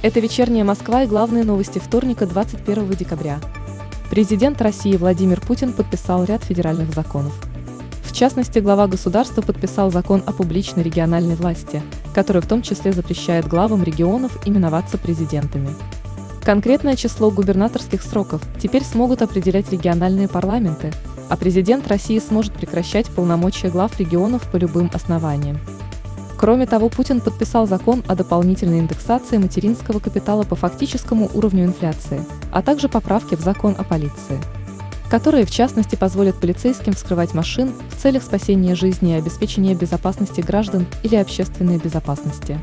Это «Вечерняя Москва» и главные новости вторника 21 декабря. Президент России Владимир Путин подписал ряд федеральных законов. В частности, глава государства подписал закон о публичной региональной власти, который в том числе запрещает главам регионов именоваться президентами. Конкретное число губернаторских сроков теперь смогут определять региональные парламенты, а президент России сможет прекращать полномочия глав регионов по любым основаниям. Кроме того, Путин подписал закон о дополнительной индексации материнского капитала по фактическому уровню инфляции, а также поправки в закон о полиции, которые в частности позволят полицейским вскрывать машин в целях спасения жизни и обеспечения безопасности граждан или общественной безопасности.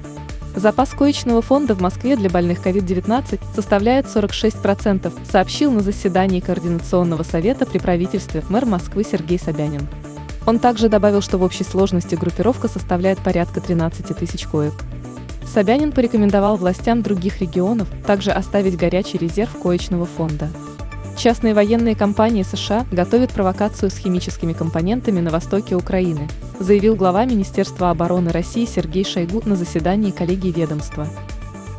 Запас коечного фонда в Москве для больных COVID-19 составляет 46%, сообщил на заседании Координационного совета при правительстве мэр Москвы Сергей Собянин. Он также добавил, что в общей сложности группировка составляет порядка 13 тысяч коек. Собянин порекомендовал властям других регионов также оставить горячий резерв коечного фонда. Частные военные компании США готовят провокацию с химическими компонентами на востоке Украины, заявил глава Министерства обороны России Сергей Шойгу на заседании коллегии ведомства.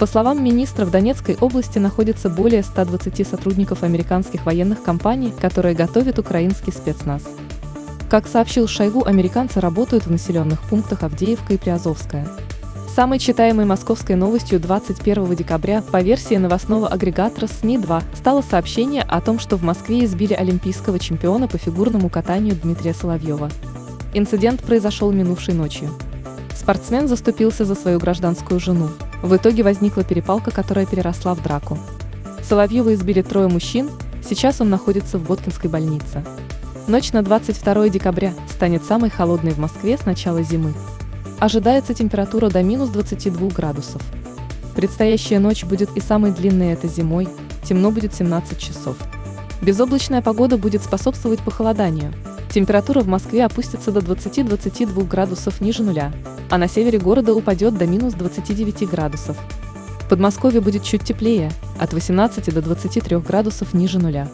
По словам министра, в Донецкой области находится более 120 сотрудников американских военных компаний, которые готовят украинский спецназ. Как сообщил Шойгу, американцы работают в населенных пунктах Авдеевка и Приазовская. Самой читаемой московской новостью 21 декабря по версии новостного агрегатора СМИ-2 стало сообщение о том, что в Москве избили олимпийского чемпиона по фигурному катанию Дмитрия Соловьева. Инцидент произошел минувшей ночью. Спортсмен заступился за свою гражданскую жену. В итоге возникла перепалка, которая переросла в драку. Соловьева избили трое мужчин, сейчас он находится в Боткинской больнице. Ночь на 22 декабря станет самой холодной в Москве с начала зимы. Ожидается температура до минус 22 градусов. Предстоящая ночь будет и самой длинной этой зимой, темно будет 17 часов. Безоблачная погода будет способствовать похолоданию. Температура в Москве опустится до 20-22 градусов ниже нуля, а на севере города упадет до минус 29 градусов. В Подмосковье будет чуть теплее, от 18 до 23 градусов ниже нуля.